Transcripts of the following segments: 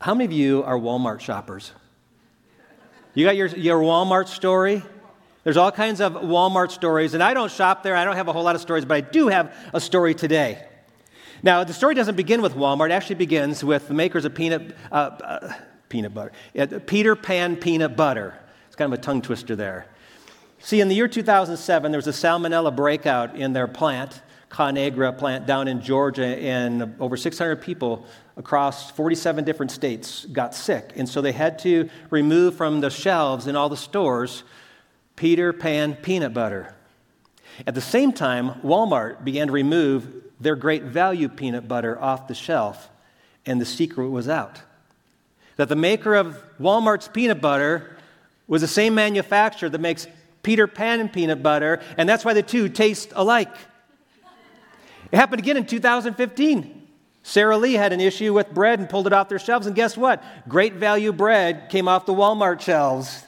How many of you are Walmart shoppers? You got your, your Walmart story? There's all kinds of Walmart stories, and I don't shop there. I don't have a whole lot of stories, but I do have a story today. Now, the story doesn't begin with Walmart. It actually begins with the makers of peanut, uh, uh, peanut butter, Peter Pan peanut butter. It's kind of a tongue twister there. See, in the year 2007, there was a salmonella breakout in their plant, Conagra plant down in Georgia, and over 600 people across 47 different states got sick. And so they had to remove from the shelves in all the stores Peter Pan peanut butter. At the same time, Walmart began to remove their great value peanut butter off the shelf, and the secret was out. That the maker of Walmart's peanut butter was the same manufacturer that makes Peter Pan peanut butter, and that's why the two taste alike. It happened again in 2015. Sara Lee had an issue with bread and pulled it off their shelves, and guess what? Great value bread came off the Walmart shelves.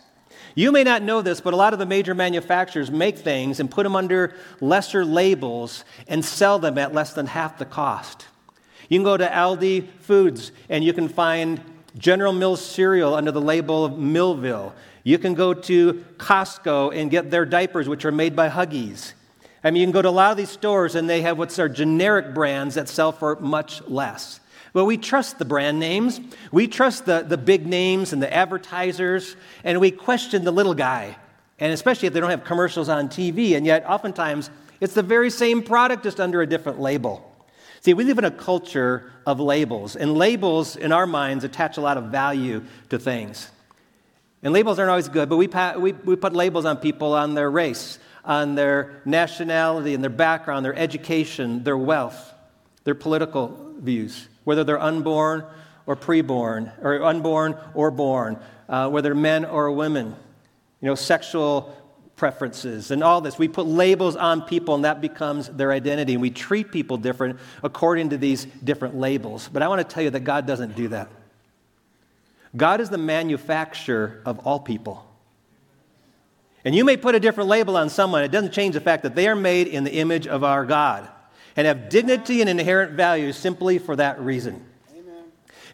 You may not know this, but a lot of the major manufacturers make things and put them under lesser labels and sell them at less than half the cost. You can go to Aldi Foods and you can find General Mills cereal under the label of Millville. You can go to Costco and get their diapers, which are made by Huggies. I mean, you can go to a lot of these stores and they have what's our generic brands that sell for much less. But we trust the brand names, we trust the, the big names and the advertisers, and we question the little guy. And especially if they don't have commercials on TV, and yet oftentimes it's the very same product just under a different label. See, we live in a culture of labels, and labels in our minds attach a lot of value to things. And labels aren't always good, but we, we, we put labels on people on their race, on their nationality and their background, their education, their wealth, their political views, whether they're unborn or preborn, or unborn or born, uh, whether men or women, you know, sexual preferences and all this. We put labels on people and that becomes their identity. And we treat people different according to these different labels. But I want to tell you that God doesn't do that. God is the manufacturer of all people. And you may put a different label on someone, it doesn't change the fact that they are made in the image of our God and have dignity and inherent value simply for that reason. Amen.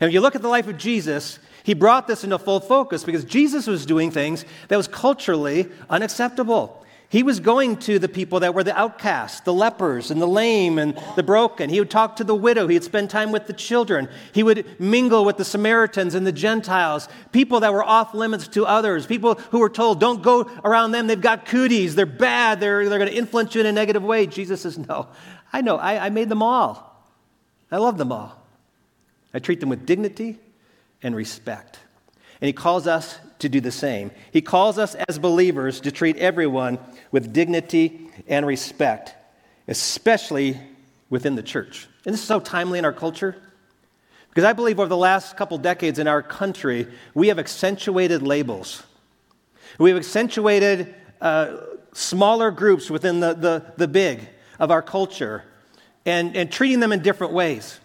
And if you look at the life of Jesus, he brought this into full focus because Jesus was doing things that was culturally unacceptable. He was going to the people that were the outcasts, the lepers and the lame and the broken. He would talk to the widow. He'd spend time with the children. He would mingle with the Samaritans and the Gentiles, people that were off limits to others, people who were told, don't go around them. They've got cooties. They're bad. They're, they're going to influence you in a negative way. Jesus says, no, I know. I, I made them all. I love them all. I treat them with dignity and respect. And he calls us to do the same. He calls us as believers to treat everyone with dignity and respect, especially within the church. And this is so timely in our culture. Because I believe over the last couple decades in our country, we have accentuated labels. We have accentuated uh, smaller groups within the, the, the big of our culture and, and treating them in different ways.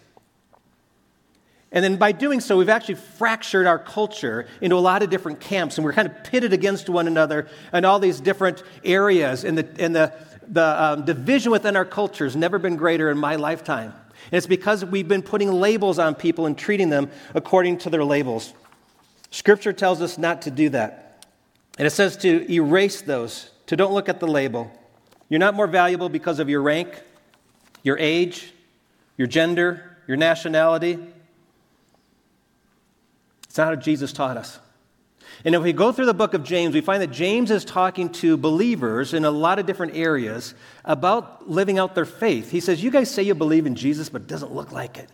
And then by doing so, we've actually fractured our culture into a lot of different camps, and we're kind of pitted against one another in all these different areas. And the, and the, the um, division within our culture has never been greater in my lifetime. And it's because we've been putting labels on people and treating them according to their labels. Scripture tells us not to do that. And it says to erase those, to don't look at the label. You're not more valuable because of your rank, your age, your gender, your nationality it's not how Jesus taught us. And if we go through the book of James, we find that James is talking to believers in a lot of different areas about living out their faith. He says, You guys say you believe in Jesus, but it doesn't look like it.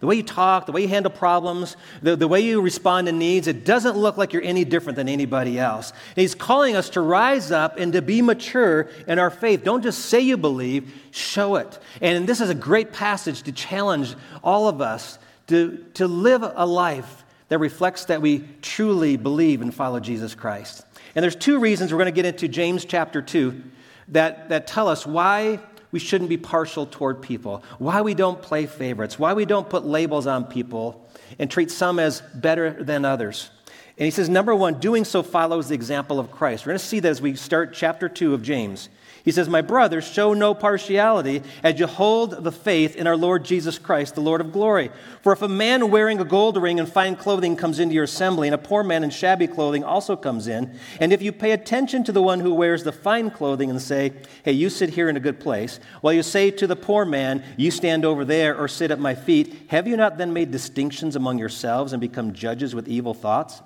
The way you talk, the way you handle problems, the, the way you respond to needs, it doesn't look like you're any different than anybody else. And he's calling us to rise up and to be mature in our faith. Don't just say you believe, show it. And this is a great passage to challenge all of us to, to live a life that reflects that we truly believe and follow Jesus Christ. And there's two reasons we're going to get into James chapter 2 that, that tell us why we shouldn't be partial toward people, why we don't play favorites, why we don't put labels on people and treat some as better than others. And he says, number one, doing so follows the example of Christ. We're going to see that as we start chapter two of James. He says, My brothers, show no partiality as you hold the faith in our Lord Jesus Christ, the Lord of glory. For if a man wearing a gold ring and fine clothing comes into your assembly, and a poor man in shabby clothing also comes in, and if you pay attention to the one who wears the fine clothing and say, Hey, you sit here in a good place, while you say to the poor man, You stand over there or sit at my feet, have you not then made distinctions among yourselves and become judges with evil thoughts?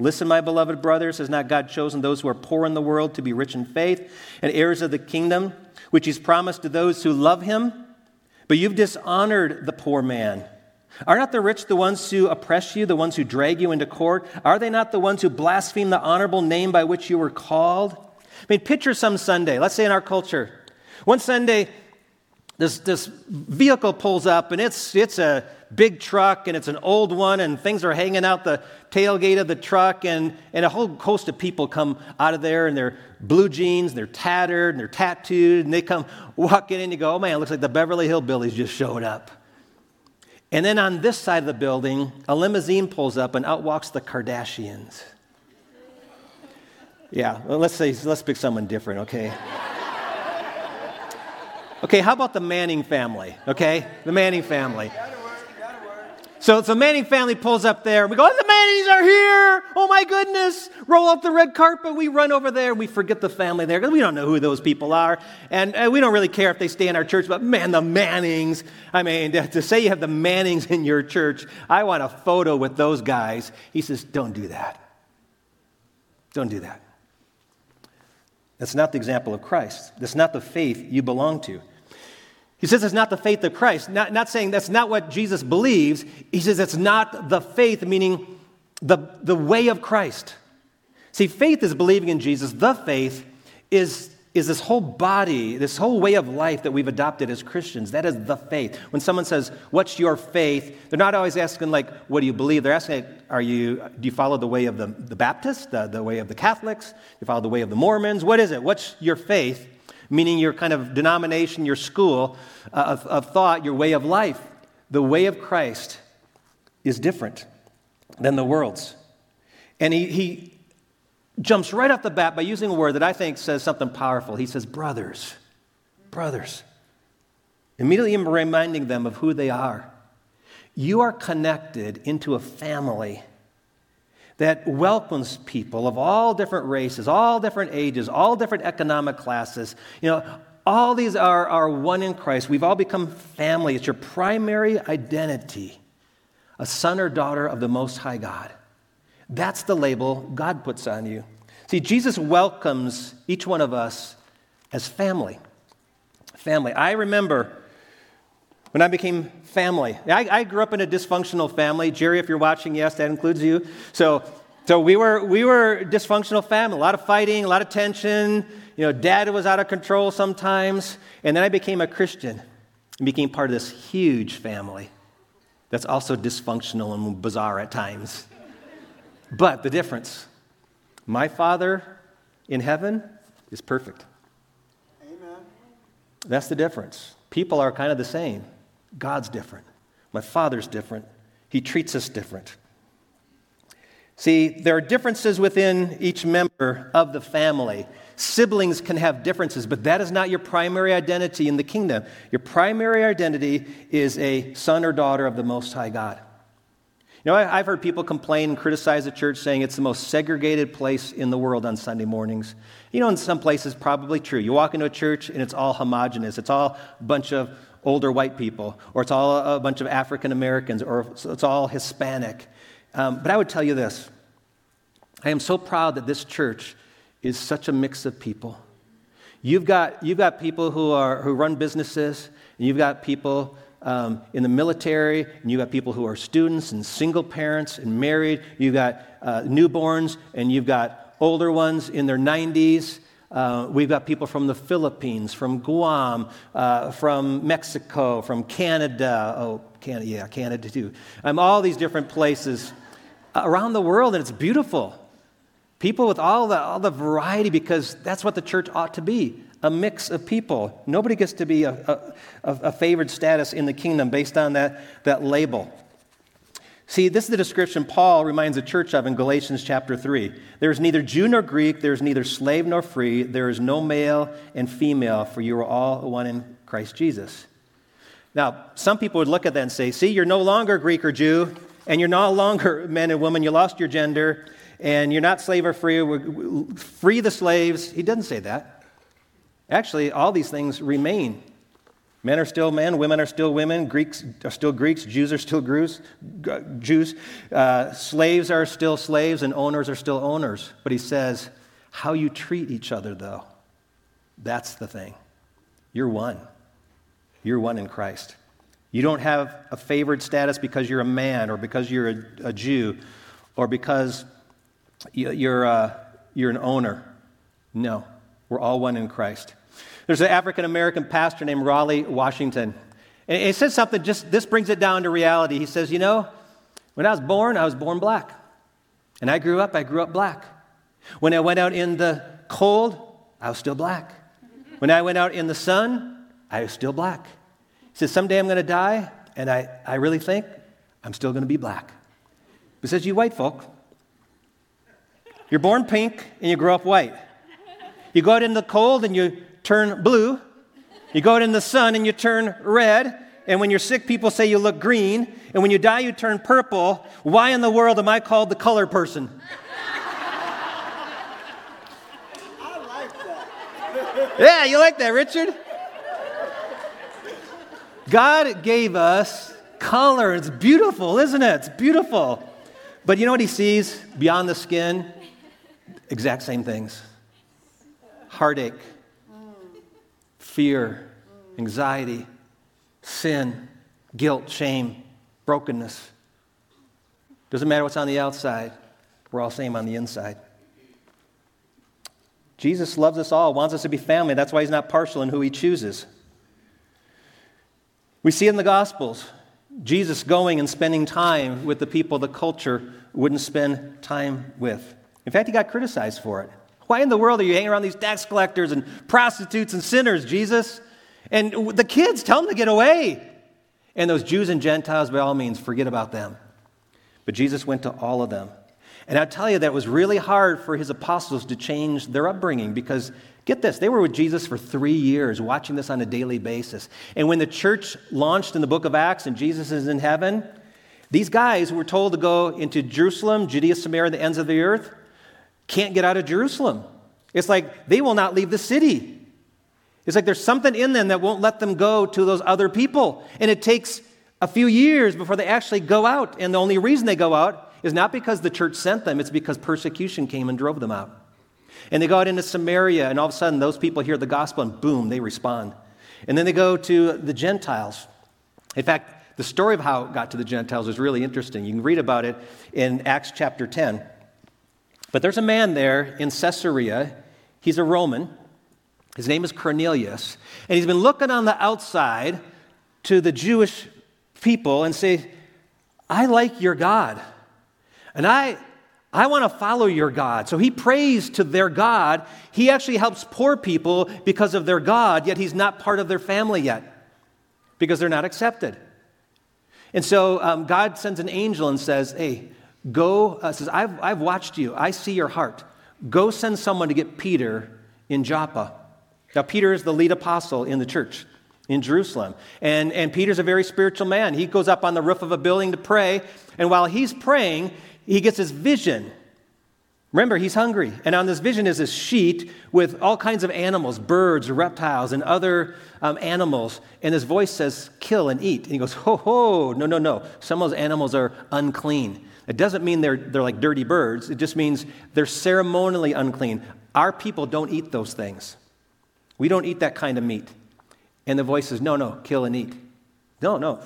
Listen, my beloved brothers, has not God chosen those who are poor in the world to be rich in faith and heirs of the kingdom, which he's promised to those who love him? But you've dishonored the poor man. Are not the rich the ones who oppress you, the ones who drag you into court? Are they not the ones who blaspheme the honorable name by which you were called? I mean, picture some Sunday, let's say in our culture. One Sunday, this, this vehicle pulls up and it's, it's a big truck and it's an old one and things are hanging out the tailgate of the truck and, and a whole host of people come out of there and they're blue jeans, and they're tattered and they're tattooed and they come walking in and go, oh man, it looks like the Beverly Hillbillies just showed up. And then on this side of the building, a limousine pulls up and out walks the Kardashians. Yeah, well, let's say, let's pick someone different, okay? Okay, how about the Manning family? Okay, the Manning family. So, so Manning family pulls up there. We go, oh, the Mannings are here. Oh my goodness. Roll out the red carpet. We run over there. We forget the family there because we don't know who those people are. And uh, we don't really care if they stay in our church, but man, the Mannings. I mean, to say you have the Mannings in your church, I want a photo with those guys. He says, don't do that. Don't do that. That's not the example of Christ. That's not the faith you belong to. He says it's not the faith of Christ. Not, not saying that's not what Jesus believes. He says it's not the faith, meaning the, the way of Christ. See, faith is believing in Jesus. The faith is, is this whole body, this whole way of life that we've adopted as Christians. That is the faith. When someone says, What's your faith? They're not always asking, like, What do you believe? They're asking, Are you, Do you follow the way of the, the Baptists, the, the way of the Catholics? Do you follow the way of the Mormons? What is it? What's your faith? meaning your kind of denomination, your school uh, of, of thought, your way of life. The way of Christ is different than the world's. And he, he jumps right off the bat by using a word that I think says something powerful. He says, Brothers, brothers. Immediately reminding them of who they are. You are connected into a family that welcomes people of all different races, all different ages, all different economic classes. You know, all these are, are one in Christ. We've all become family. It's your primary identity, a son or daughter of the Most High God. That's the label God puts on you. See, Jesus welcomes each one of us as family. Family. I remember when I became family. I, I, grew up in a dysfunctional family. Jerry, if you're watching, yes, that includes you. So, so we were we were dysfunctional family. A lot of fighting, a lot of tension. You know, dad was out of control sometimes. And then I became a Christian and became part of this huge family that's also dysfunctional and bizarre at times. But the difference, my father in heaven is perfect. Amen. That's the difference. People are kind of the same. God's different. My Father's different. He treats us different. See, there are differences within each member of the family. Siblings can have differences, but that is not your primary identity in the kingdom. Your primary identity is a son or daughter of the Most High God. You know, I've heard people complain and criticize the church saying it's the most segregated place in the world on Sunday mornings. You know, in some places, probably true. You walk into a church and it's all homogenous, it's all a bunch of older white people, or it's all a bunch of African Americans, or it's all Hispanic. Um, but I would tell you this I am so proud that this church is such a mix of people. You've got, you've got people who, are, who run businesses, and you've got people um, in the military, and you've got people who are students and single parents and married. You've got uh, newborns, and you've got older ones in their 90s. Uh, we've got people from the Philippines, from Guam, uh, from Mexico, from Canada. Oh, Canada, yeah, Canada too. Um, all these different places around the world, and it's beautiful. People with all the, all the variety, because that's what the church ought to be a mix of people. Nobody gets to be a, a, a favored status in the kingdom based on that, that label. See, this is the description Paul reminds the church of in Galatians chapter 3. There is neither Jew nor Greek, there is neither slave nor free, there is no male and female, for you are all one in Christ Jesus. Now, some people would look at that and say, see, you're no longer Greek or Jew, and you're no longer men and women, you lost your gender, and you're not slave or free, free the slaves. He doesn't say that. Actually, all these things remain Men are still men, women are still women, Greeks are still Greeks, Jews are still Jews, uh, slaves are still slaves, and owners are still owners. But he says, how you treat each other, though, that's the thing. You're one. You're one in Christ. You don't have a favored status because you're a man or because you're a, a Jew or because you're, uh, you're an owner. No, we're all one in Christ. There's an African American pastor named Raleigh Washington. And he said something, just this brings it down to reality. He says, You know, when I was born, I was born black. And I grew up, I grew up black. When I went out in the cold, I was still black. When I went out in the sun, I was still black. He says, Someday I'm going to die, and I, I really think I'm still going to be black. He says, You white folk, you're born pink and you grow up white. You go out in the cold and you turn blue. You go out in the sun and you turn red. And when you're sick, people say you look green. And when you die, you turn purple. Why in the world am I called the color person? I like that. yeah, you like that, Richard? God gave us color. It's beautiful, isn't it? It's beautiful. But you know what he sees beyond the skin? Exact same things heartache, fear, anxiety, sin, guilt, shame, brokenness. Doesn't matter what's on the outside, we're all same on the inside. Jesus loves us all, wants us to be family. That's why he's not partial in who he chooses. We see in the Gospels Jesus going and spending time with the people the culture wouldn't spend time with. In fact, he got criticized for it. Why in the world are you hanging around these tax collectors and prostitutes and sinners, Jesus? And the kids, tell them to get away. And those Jews and Gentiles, by all means, forget about them. But Jesus went to all of them. And I tell you, that was really hard for his apostles to change their upbringing because, get this, they were with Jesus for three years, watching this on a daily basis. And when the church launched in the book of Acts and Jesus is in heaven, these guys were told to go into Jerusalem, Judea, Samaria, the ends of the earth can't get out of Jerusalem. It's like they will not leave the city. It's like there's something in them that won't let them go to those other people. And it takes a few years before they actually go out. And the only reason they go out is not because the church sent them, it's because persecution came and drove them out. And they go out into Samaria, and all of a sudden those people hear the gospel, and boom, they respond. And then they go to the Gentiles. In fact, the story of how it got to the Gentiles is really interesting. You can read about it in Acts chapter 10. But there's a man there in Caesarea. He's a Roman. His name is Cornelius. And he's been looking on the outside to the Jewish people and say, I like your God. And I, I want to follow your God. So he prays to their God. He actually helps poor people because of their God, yet he's not part of their family yet because they're not accepted. And so um, God sends an angel and says, Hey, Go, uh, says, I've, I've watched you. I see your heart. Go send someone to get Peter in Joppa. Now, Peter is the lead apostle in the church in Jerusalem. And, and Peter's a very spiritual man. He goes up on the roof of a building to pray. And while he's praying, he gets his vision. Remember, he's hungry. And on this vision is this sheet with all kinds of animals, birds, reptiles, and other um, animals. And his voice says, kill and eat. And he goes, ho, ho, no, no, no. Some of those animals are unclean. It doesn't mean they're, they're like dirty birds, it just means they're ceremonially unclean. Our people don't eat those things. We don't eat that kind of meat. And the voice says, No, no, kill and eat. No, no,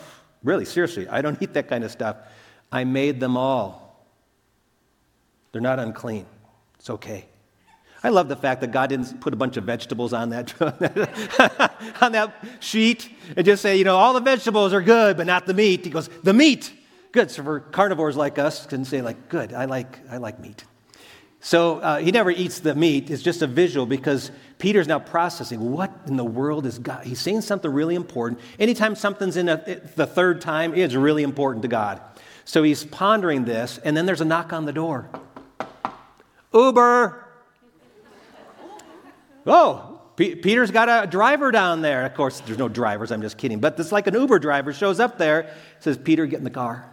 really, seriously, I don't eat that kind of stuff. I made them all. They're not unclean. It's okay. I love the fact that God didn't put a bunch of vegetables on that, on that sheet and just say, you know, all the vegetables are good, but not the meat. He goes, the meat Good. So for carnivores like us, can say like, good. I like I like meat. So uh, he never eats the meat. It's just a visual because Peter's now processing what in the world is God. He's saying something really important. Anytime something's in a, the third time, it's really important to God. So he's pondering this, and then there's a knock on the door. Uber! Oh, P- Peter's got a driver down there. Of course, there's no drivers, I'm just kidding. But it's like an Uber driver shows up there, says, Peter, get in the car.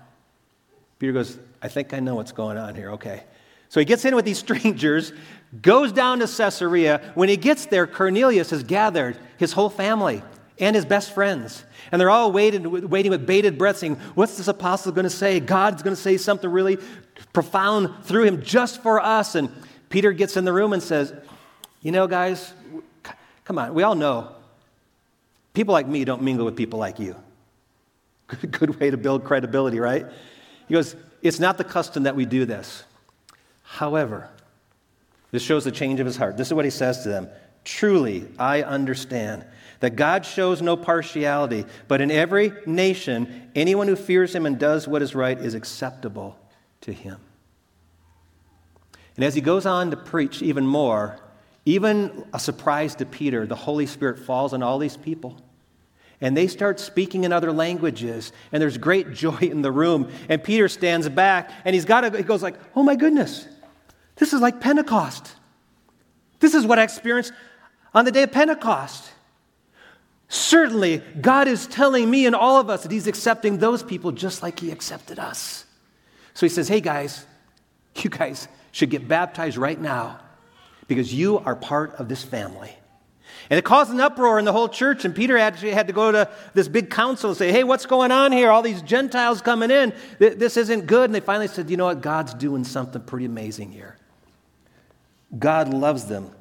Peter goes, I think I know what's going on here. Okay. So he gets in with these strangers, goes down to Caesarea. When he gets there, Cornelius has gathered his whole family and his best friends. And they're all waiting, waiting with bated breath, saying, What's this apostle going to say? God's going to say something really profound through him just for us. And Peter gets in the room and says, You know, guys, come on, we all know people like me don't mingle with people like you. Good, good way to build credibility, right? He goes, It's not the custom that we do this. However, this shows the change of his heart. This is what he says to them Truly, I understand that God shows no partiality, but in every nation, anyone who fears him and does what is right is acceptable to him. And as he goes on to preach even more, even a surprise to Peter, the Holy Spirit falls on all these people. And they start speaking in other languages, and there's great joy in the room. And Peter stands back, and he's got to, he goes like, "Oh my goodness, this is like Pentecost. This is what I experienced on the day of Pentecost. Certainly, God is telling me and all of us that He's accepting those people just like He accepted us. So He says, Hey guys, you guys should get baptized right now because you are part of this family. And it caused an uproar in the whole church, and Peter actually had to go to this big council and say, Hey, what's going on here? All these Gentiles coming in. This isn't good. And they finally said, You know what? God's doing something pretty amazing here. God loves them.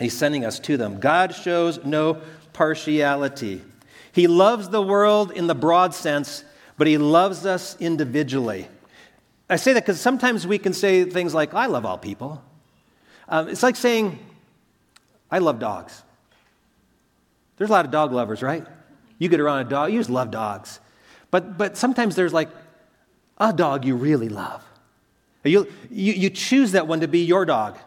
He's sending us to them. God shows no partiality. He loves the world in the broad sense, but He loves us individually. I say that because sometimes we can say things like, I love all people. Um, it's like saying, I love dogs. There's a lot of dog lovers, right? You get around a dog, you just love dogs. But, but sometimes there's like a dog you really love. You, you, you choose that one to be your dog.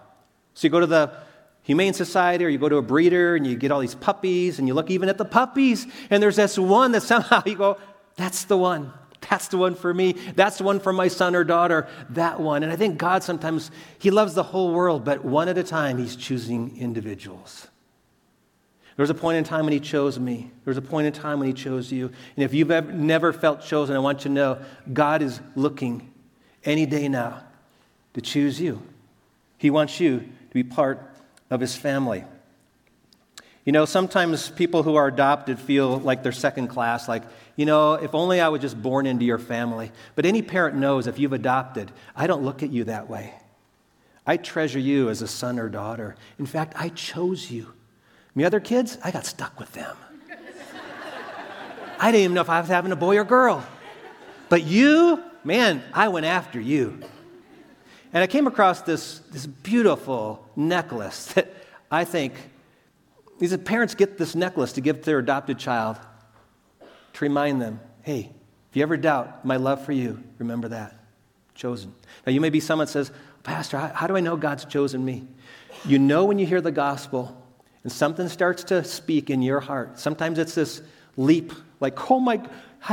So you go to the Humane Society or you go to a breeder and you get all these puppies and you look even at the puppies and there's this one that somehow you go, that's the one. That's the one for me. That's the one for my son or daughter. That one. And I think God sometimes, He loves the whole world, but one at a time, He's choosing individuals. There was a point in time when He chose me. There was a point in time when He chose you. And if you've ever, never felt chosen, I want you to know God is looking any day now to choose you. He wants you to be part of His family. You know, sometimes people who are adopted feel like they're second class, like, you know, if only I was just born into your family. But any parent knows if you've adopted, I don't look at you that way. I treasure you as a son or daughter. In fact, I chose you. My other kids, I got stuck with them. I didn't even know if I was having a boy or girl. But you, man, I went after you. And I came across this, this beautiful necklace that I think these parents get this necklace to give to their adopted child to remind them hey, if you ever doubt my love for you, remember that. Chosen. Now, you may be someone that says, Pastor, how, how do I know God's chosen me? You know when you hear the gospel and something starts to speak in your heart. Sometimes it's this leap, like, oh my,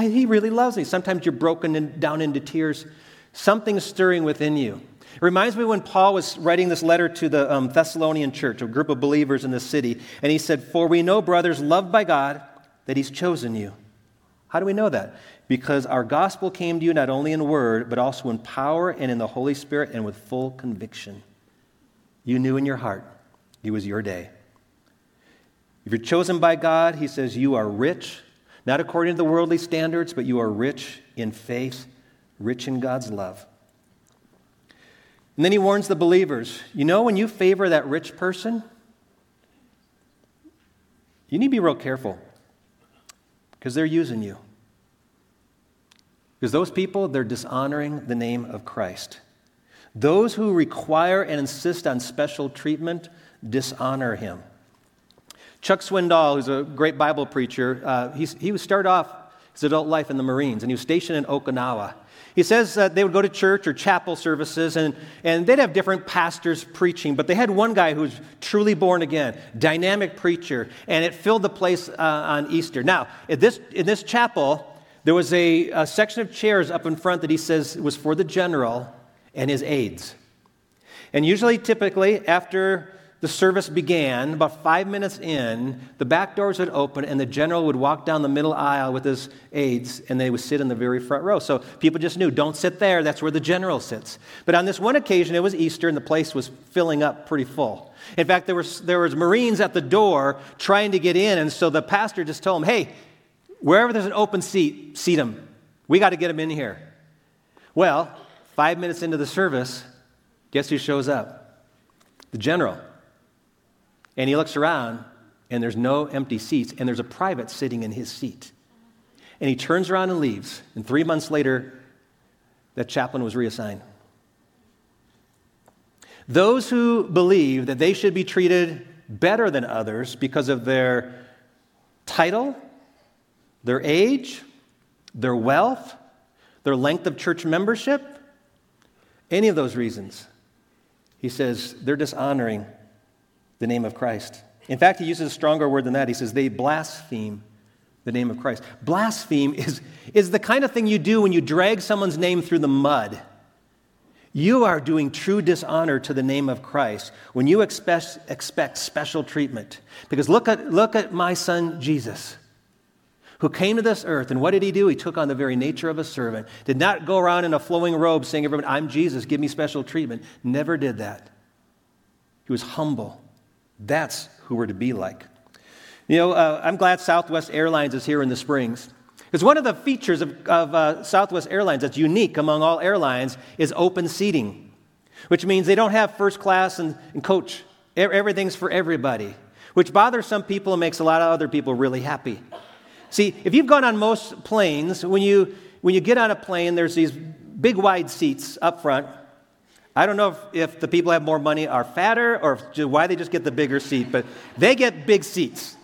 he really loves me. Sometimes you're broken in, down into tears. Something's stirring within you. It reminds me when Paul was writing this letter to the um, Thessalonian church, a group of believers in the city, and he said, For we know, brothers, loved by God, that he's chosen you. How do we know that? Because our gospel came to you not only in word, but also in power and in the Holy Spirit and with full conviction. You knew in your heart it was your day. If you're chosen by God, he says you are rich, not according to the worldly standards, but you are rich in faith, rich in God's love. And then he warns the believers you know, when you favor that rich person, you need to be real careful because they're using you. Because those people, they're dishonoring the name of Christ. Those who require and insist on special treatment dishonor him. Chuck Swindoll, who's a great Bible preacher, uh, he would start off his adult life in the Marines, and he was stationed in Okinawa. He says that they would go to church or chapel services, and, and they'd have different pastors preaching, but they had one guy who was truly born again, dynamic preacher, and it filled the place uh, on Easter. Now, in this, in this chapel, there was a, a section of chairs up in front that he says was for the general and his aides. And usually, typically, after the service began, about five minutes in, the back doors would open and the general would walk down the middle aisle with his aides and they would sit in the very front row. So people just knew, don't sit there, that's where the general sits. But on this one occasion, it was Easter and the place was filling up pretty full. In fact, there was, there was Marines at the door trying to get in, and so the pastor just told them, hey, wherever there's an open seat, seat them. We got to get them in here. Well, five minutes into the service, guess who shows up? The general. And he looks around, and there's no empty seats, and there's a private sitting in his seat. And he turns around and leaves. And three months later, that chaplain was reassigned. Those who believe that they should be treated better than others because of their title, their age, their wealth, their length of church membership, any of those reasons, he says they're dishonoring the name of Christ. In fact, he uses a stronger word than that. He says they blaspheme the name of Christ. Blaspheme is, is the kind of thing you do when you drag someone's name through the mud. You are doing true dishonor to the name of Christ when you expect, expect special treatment. Because look at, look at my son Jesus, who came to this earth, and what did he do? He took on the very nature of a servant. Did not go around in a flowing robe saying, Everyone, I'm Jesus, give me special treatment. Never did that. He was humble. That's who we're to be like. You know, uh, I'm glad Southwest Airlines is here in the Springs. Because one of the features of, of uh, Southwest Airlines that's unique among all airlines is open seating, which means they don't have first class and, and coach. Everything's for everybody, which bothers some people and makes a lot of other people really happy. See, if you've gone on most planes, when you, when you get on a plane, there's these big wide seats up front I don't know if, if the people have more money are fatter or if, why they just get the bigger seat, but they get big seats.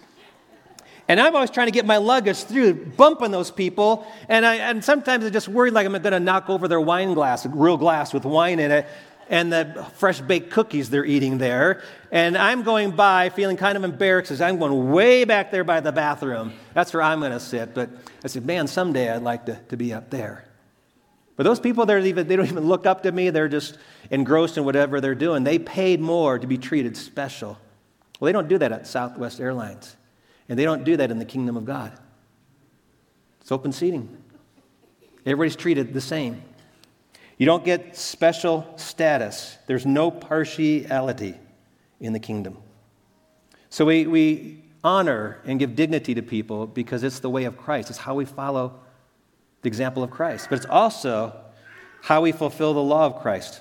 And I'm always trying to get my luggage through, bumping those people. And, I, and sometimes I just worry like I'm going to knock over their wine glass, real glass with wine in it, and the fresh baked cookies they're eating there. And I'm going by feeling kind of embarrassed because I'm going way back there by the bathroom. That's where I'm going to sit. But I said, man, someday I'd like to, to be up there. But those people, they're even, they don't even look up to me. They're just engrossed in whatever they're doing. They paid more to be treated special. Well, they don't do that at Southwest Airlines. And they don't do that in the kingdom of God. It's open seating. Everybody's treated the same. You don't get special status. There's no partiality in the kingdom. So we, we honor and give dignity to people because it's the way of Christ. It's how we follow the example of Christ, but it's also how we fulfill the law of Christ.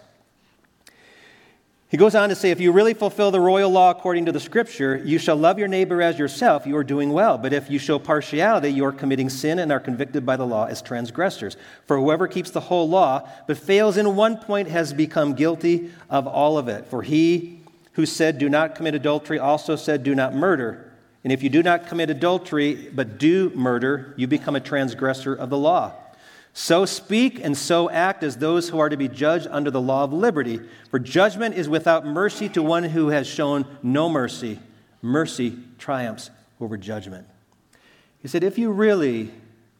He goes on to say, if you really fulfill the royal law according to the scripture, you shall love your neighbor as yourself, you are doing well. But if you show partiality, you are committing sin and are convicted by the law as transgressors. For whoever keeps the whole law, but fails in one point, has become guilty of all of it. For he who said, Do not commit adultery, also said, Do not murder. And if you do not commit adultery, but do murder, you become a transgressor of the law. So speak and so act as those who are to be judged under the law of liberty. For judgment is without mercy to one who has shown no mercy. Mercy triumphs over judgment. He said, if you really,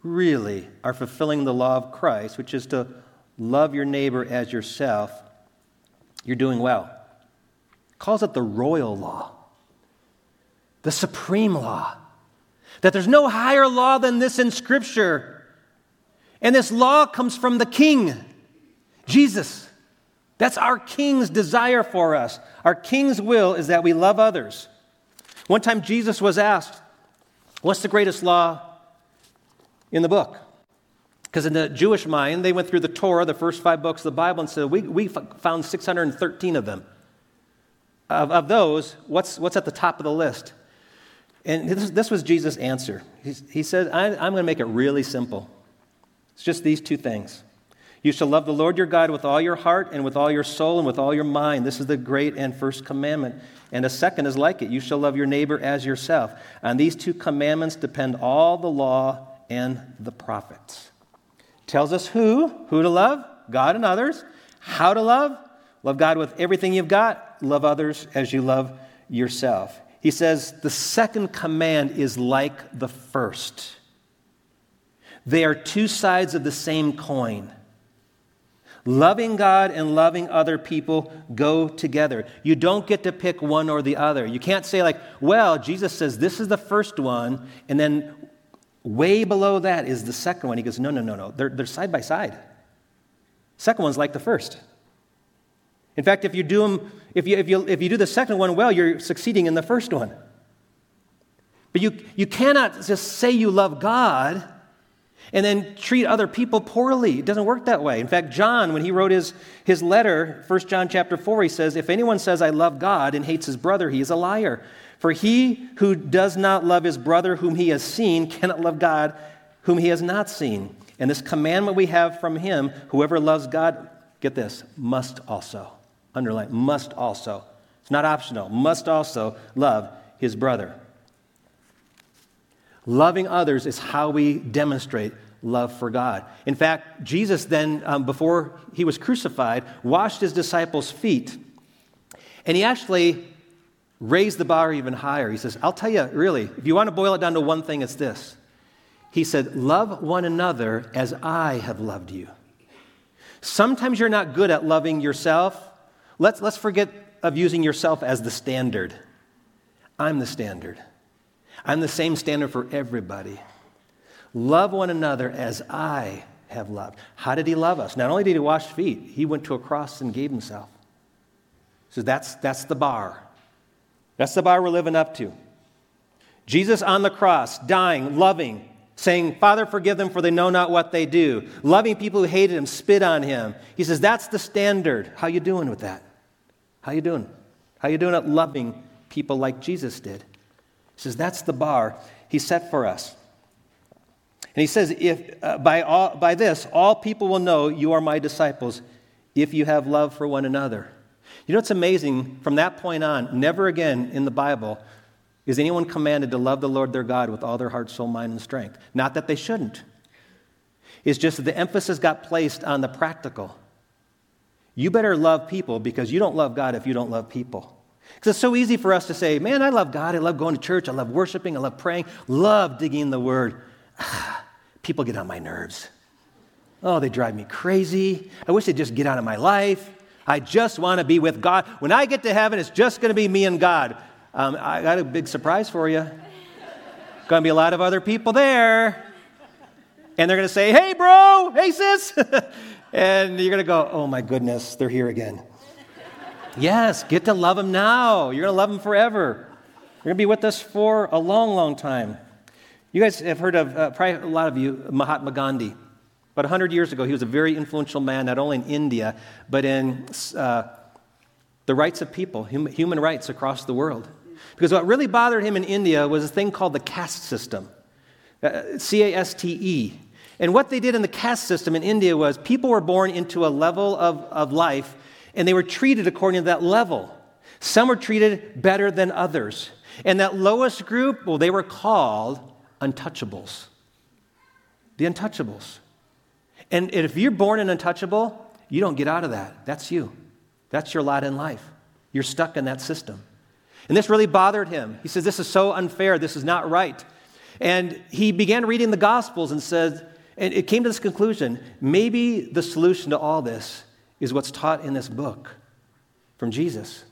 really are fulfilling the law of Christ, which is to love your neighbor as yourself, you're doing well. Calls it the royal law the supreme law. That there's no higher law than this in Scripture. And this law comes from the King, Jesus. That's our King's desire for us. Our King's will is that we love others. One time Jesus was asked, What's the greatest law in the book? Because in the Jewish mind, they went through the Torah, the first five books of the Bible, and said, We, we found 613 of them. Of, of those, what's, what's at the top of the list? And this, this was Jesus' answer. He, he said, I, I'm going to make it really simple. It's just these two things. You shall love the Lord your God with all your heart and with all your soul and with all your mind. This is the great and first commandment. And a second is like it. You shall love your neighbor as yourself. On these two commandments depend all the law and the prophets. Tells us who, who to love, God and others. How to love, love God with everything you've got. Love others as you love yourself. He says the second command is like the first. They are two sides of the same coin. Loving God and loving other people go together. You don't get to pick one or the other. You can't say, like, well, Jesus says this is the first one, and then way below that is the second one. He goes, no, no, no, no. They're, they're side by side. Second one's like the first. In fact, if you, do them, if, you, if, you, if you do the second one well, you're succeeding in the first one. But you, you cannot just say you love God and then treat other people poorly. It doesn't work that way. In fact, John, when he wrote his, his letter, 1 John chapter 4, he says, If anyone says, I love God and hates his brother, he is a liar. For he who does not love his brother whom he has seen cannot love God whom he has not seen. And this commandment we have from him whoever loves God, get this, must also, underline, must also. It's not optional, must also love his brother. Loving others is how we demonstrate love for God. In fact, Jesus then, um, before he was crucified, washed his disciples' feet. And he actually raised the bar even higher. He says, I'll tell you, really, if you want to boil it down to one thing, it's this. He said, Love one another as I have loved you. Sometimes you're not good at loving yourself. Let's, let's forget of using yourself as the standard. I'm the standard. I'm the same standard for everybody. Love one another as I have loved. How did he love us? Not only did he wash feet, he went to a cross and gave himself. So that's, that's the bar. That's the bar we're living up to. Jesus on the cross, dying, loving, saying, Father, forgive them for they know not what they do. Loving people who hated him, spit on him. He says, that's the standard. How you doing with that? How you doing? How you doing at loving people like Jesus did? He says, That's the bar he set for us. And he says, if, uh, by, all, by this, all people will know you are my disciples if you have love for one another. You know what's amazing? From that point on, never again in the Bible is anyone commanded to love the Lord their God with all their heart, soul, mind, and strength. Not that they shouldn't. It's just that the emphasis got placed on the practical. You better love people because you don't love God if you don't love people. Because it's so easy for us to say, man, I love God. I love going to church. I love worshiping. I love praying. Love digging the word. People get on my nerves. Oh, they drive me crazy. I wish they'd just get out of my life. I just want to be with God. When I get to heaven, it's just going to be me and God. Um, I got a big surprise for you. Going to be a lot of other people there. And they're going to say, hey, bro, hey, sis. and you're going to go, oh my goodness, they're here again. Yes, get to love him now. You're going to love him forever. You're going to be with us for a long, long time. You guys have heard of, uh, probably a lot of you, Mahatma Gandhi. About 100 years ago, he was a very influential man, not only in India, but in uh, the rights of people, human rights across the world. Because what really bothered him in India was a thing called the caste system uh, C A S T E. And what they did in the caste system in India was people were born into a level of, of life and they were treated according to that level. Some were treated better than others. And that lowest group, well, they were called untouchables. The untouchables. And if you're born an untouchable, you don't get out of that. That's you. That's your lot in life. You're stuck in that system. And this really bothered him. He says, This is so unfair. This is not right. And he began reading the Gospels and said, and it came to this conclusion maybe the solution to all this is what's taught in this book from Jesus.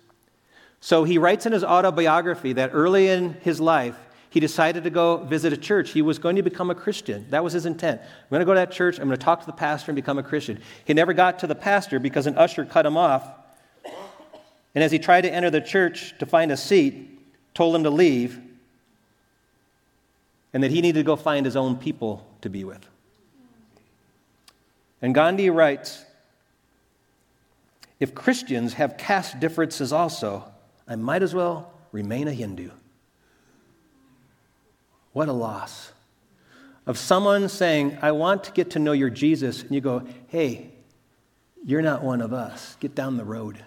So he writes in his autobiography that early in his life, he decided to go visit a church. He was going to become a Christian. That was his intent. I'm going to go to that church. I'm going to talk to the pastor and become a Christian. He never got to the pastor because an usher cut him off. And as he tried to enter the church to find a seat, told him to leave and that he needed to go find his own people to be with. And Gandhi writes if Christians have caste differences also, I might as well remain a Hindu. What a loss. Of someone saying, I want to get to know your Jesus, and you go, hey, you're not one of us. Get down the road.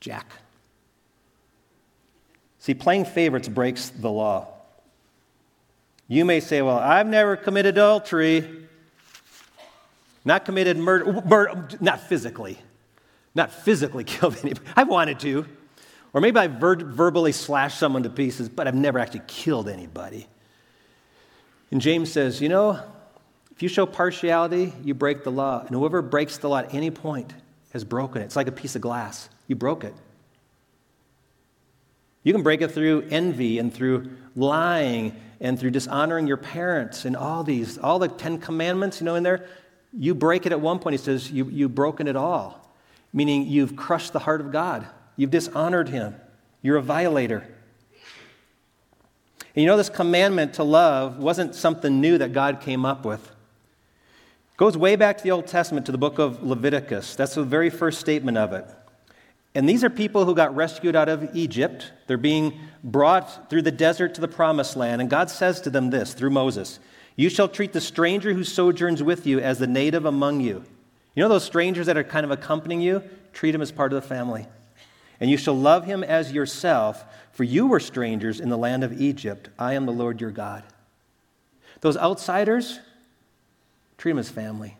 Jack. See, playing favorites breaks the law. You may say, well, I've never committed adultery, not committed murder, not physically not physically killed anybody. I wanted to. Or maybe I ver- verbally slashed someone to pieces, but I've never actually killed anybody. And James says, You know, If you show partiality, you break the law. And whoever breaks the law at any point has broken it. It's like a piece of glass. You broke it. You can break it through envy and through lying and through dishonoring your parents and all these, all the Ten Commandments, you know, in there. You break it at one point. He says, you, You've broken it all, meaning you've crushed the heart of God. You've dishonored him. You're a violator. And you know, this commandment to love wasn't something new that God came up with. It goes way back to the Old Testament, to the book of Leviticus. That's the very first statement of it. And these are people who got rescued out of Egypt. They're being brought through the desert to the promised land. And God says to them this through Moses You shall treat the stranger who sojourns with you as the native among you. You know those strangers that are kind of accompanying you? Treat them as part of the family. And you shall love him as yourself, for you were strangers in the land of Egypt. I am the Lord your God. Those outsiders, treat them as family.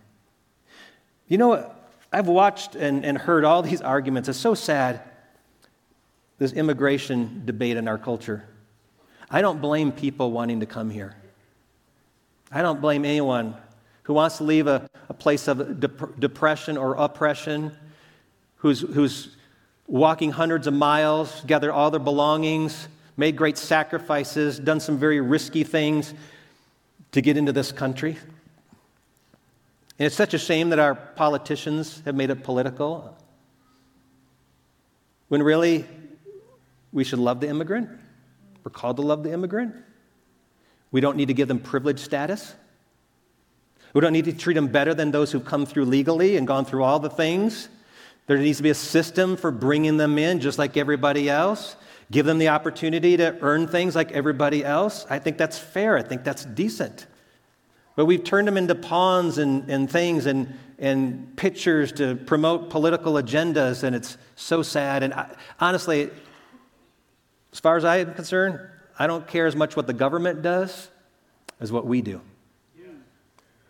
You know, I've watched and, and heard all these arguments. It's so sad, this immigration debate in our culture. I don't blame people wanting to come here. I don't blame anyone who wants to leave a, a place of dep- depression or oppression, who's, who's walking hundreds of miles, gathered all their belongings, made great sacrifices, done some very risky things to get into this country. And it's such a shame that our politicians have made it political. When really, we should love the immigrant. We're called to love the immigrant. We don't need to give them privileged status. We don't need to treat them better than those who've come through legally and gone through all the things. There needs to be a system for bringing them in just like everybody else. Give them the opportunity to earn things like everybody else. I think that's fair. I think that's decent. But we've turned them into pawns and, and things and, and pictures to promote political agendas, and it's so sad. And I, honestly, as far as I am concerned, I don't care as much what the government does as what we do.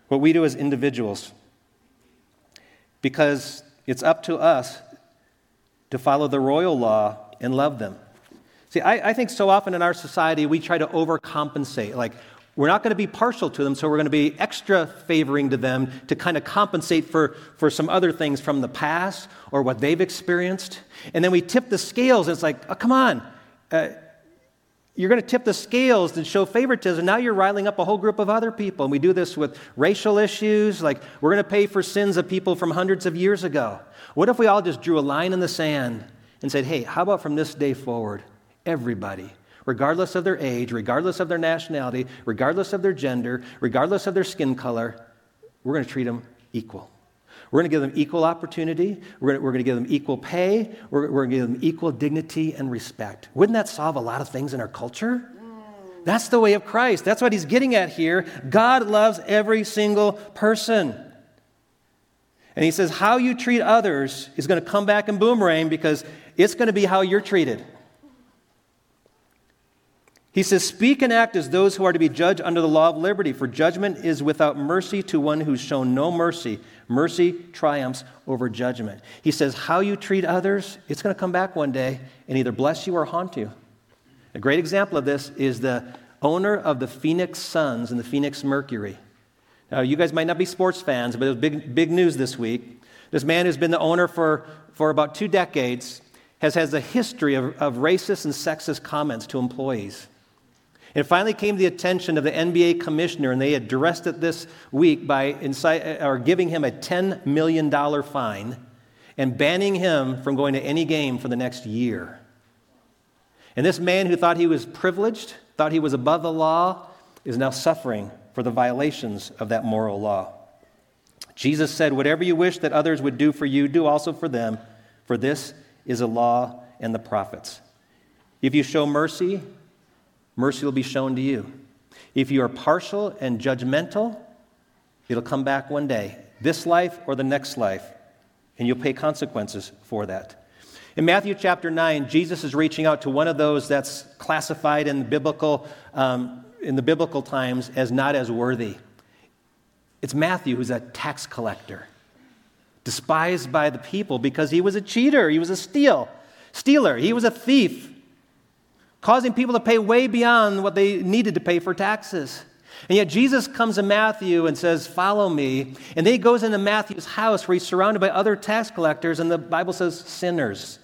What we do as individuals. Because it's up to us to follow the royal law and love them. See, I, I think so often in our society we try to overcompensate. Like, we're not going to be partial to them, so we're going to be extra favoring to them to kind of compensate for, for some other things from the past or what they've experienced. And then we tip the scales, and it's like, oh, come on. Uh, you're going to tip the scales and show favoritism. Now you're riling up a whole group of other people. And we do this with racial issues, like we're going to pay for sins of people from hundreds of years ago. What if we all just drew a line in the sand and said, hey, how about from this day forward, everybody regardless of their age, regardless of their nationality, regardless of their gender, regardless of their skin color, we're going to treat them equal. We're going to give them equal opportunity. We're going to, we're going to give them equal pay. We're, we're going to give them equal dignity and respect. Wouldn't that solve a lot of things in our culture? That's the way of Christ. That's what he's getting at here. God loves every single person. And he says, how you treat others is going to come back and boomerang because it's going to be how you're treated. He says, Speak and act as those who are to be judged under the law of liberty, for judgment is without mercy to one who's shown no mercy. Mercy triumphs over judgment. He says, How you treat others, it's going to come back one day and either bless you or haunt you. A great example of this is the owner of the Phoenix Suns and the Phoenix Mercury. Now, you guys might not be sports fans, but it was big, big news this week. This man who's been the owner for, for about two decades has has a history of, of racist and sexist comments to employees. It finally came to the attention of the NBA commissioner, and they addressed it this week by or giving him a $10 million fine and banning him from going to any game for the next year. And this man who thought he was privileged, thought he was above the law, is now suffering for the violations of that moral law. Jesus said, Whatever you wish that others would do for you, do also for them, for this is a law and the prophets. If you show mercy, mercy will be shown to you. If you are partial and judgmental, it'll come back one day, this life or the next life, and you'll pay consequences for that. In Matthew chapter 9, Jesus is reaching out to one of those that's classified in the biblical, um, in the biblical times as not as worthy. It's Matthew who's a tax collector, despised by the people because he was a cheater, he was a steal, stealer, he was a thief causing people to pay way beyond what they needed to pay for taxes. And yet Jesus comes to Matthew and says, Follow me. And then he goes into Matthew's house where he's surrounded by other tax collectors, and the Bible says sinners.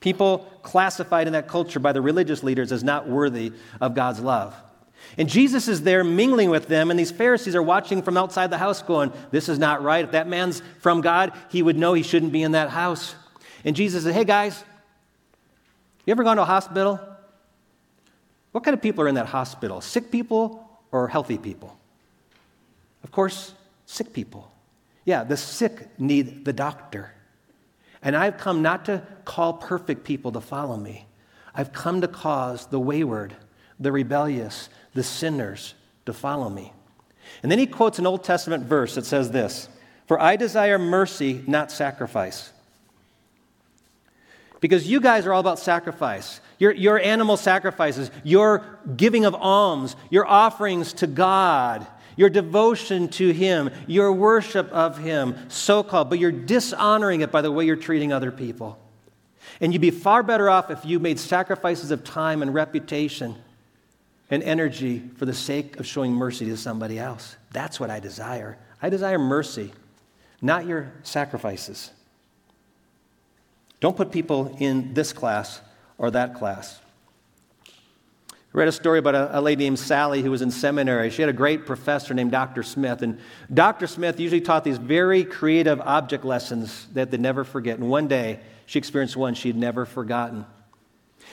People classified in that culture by the religious leaders as not worthy of God's love. And Jesus is there mingling with them, and these Pharisees are watching from outside the house, going, This is not right. If that man's from God, he would know he shouldn't be in that house. And Jesus said, Hey guys, you ever gone to a hospital? What kind of people are in that hospital? Sick people or healthy people? Of course, sick people. Yeah, the sick need the doctor. And I've come not to call perfect people to follow me, I've come to cause the wayward, the rebellious, the sinners to follow me. And then he quotes an Old Testament verse that says this For I desire mercy, not sacrifice. Because you guys are all about sacrifice. Your, your animal sacrifices, your giving of alms, your offerings to God, your devotion to Him, your worship of Him, so called, but you're dishonoring it by the way you're treating other people. And you'd be far better off if you made sacrifices of time and reputation and energy for the sake of showing mercy to somebody else. That's what I desire. I desire mercy, not your sacrifices. Don't put people in this class or that class. I read a story about a, a, lady named Sally who was in seminary. She had a great professor named Dr. Smith. And Dr. Smith usually taught these very creative object lessons that they'd never forget. And one day, she experienced one she'd never forgotten.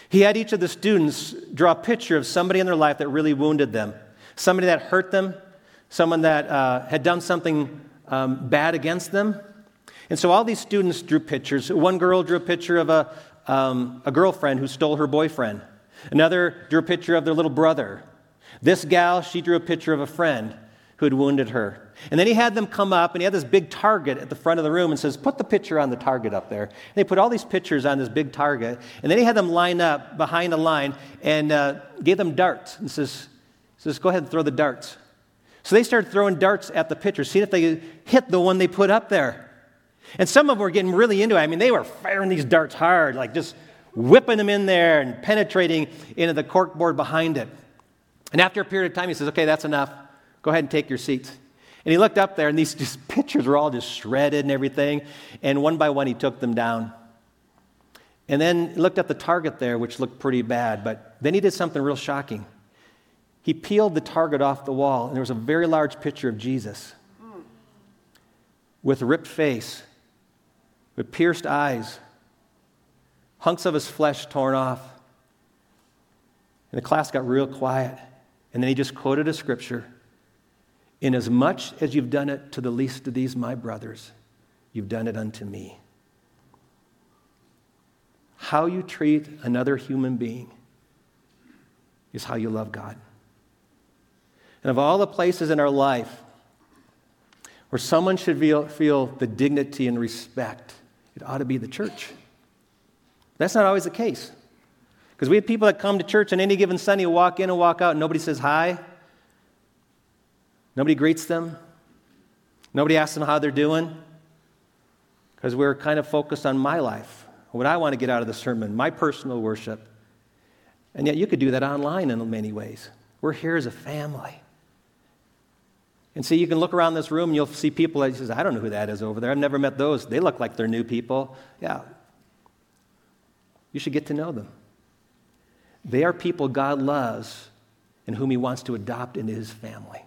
He had each of the students draw a picture of somebody in their life that really wounded them, somebody that hurt them, someone that uh, had done something um, bad against them. And so all these students drew pictures. One girl drew a picture of a, um, a girlfriend who stole her boyfriend. Another drew a picture of their little brother. This gal, she drew a picture of a friend who had wounded her. And then he had them come up, and he had this big target at the front of the room and says, Put the picture on the target up there. And they put all these pictures on this big target. And then he had them line up behind the line and uh, gave them darts and says, says, Go ahead and throw the darts. So they started throwing darts at the pictures, seeing if they hit the one they put up there. And some of them were getting really into it. I mean, they were firing these darts hard, like just whipping them in there and penetrating into the corkboard behind it. And after a period of time, he says, Okay, that's enough. Go ahead and take your seats. And he looked up there, and these just, pictures were all just shredded and everything. And one by one, he took them down. And then looked at the target there, which looked pretty bad. But then he did something real shocking. He peeled the target off the wall, and there was a very large picture of Jesus hmm. with a ripped face with pierced eyes, hunks of his flesh torn off. And the class got real quiet. And then he just quoted a scripture Inasmuch as you've done it to the least of these, my brothers, you've done it unto me. How you treat another human being is how you love God. And of all the places in our life where someone should feel, feel the dignity and respect it ought to be the church. That's not always the case. Because we have people that come to church on any given Sunday walk in and walk out, and nobody says hi. Nobody greets them. Nobody asks them how they're doing. Because we're kind of focused on my life, what I want to get out of the sermon, my personal worship. And yet you could do that online in many ways. We're here as a family. And see, you can look around this room and you'll see people that says, I don't know who that is over there. I've never met those. They look like they're new people. Yeah. You should get to know them. They are people God loves and whom he wants to adopt into his family.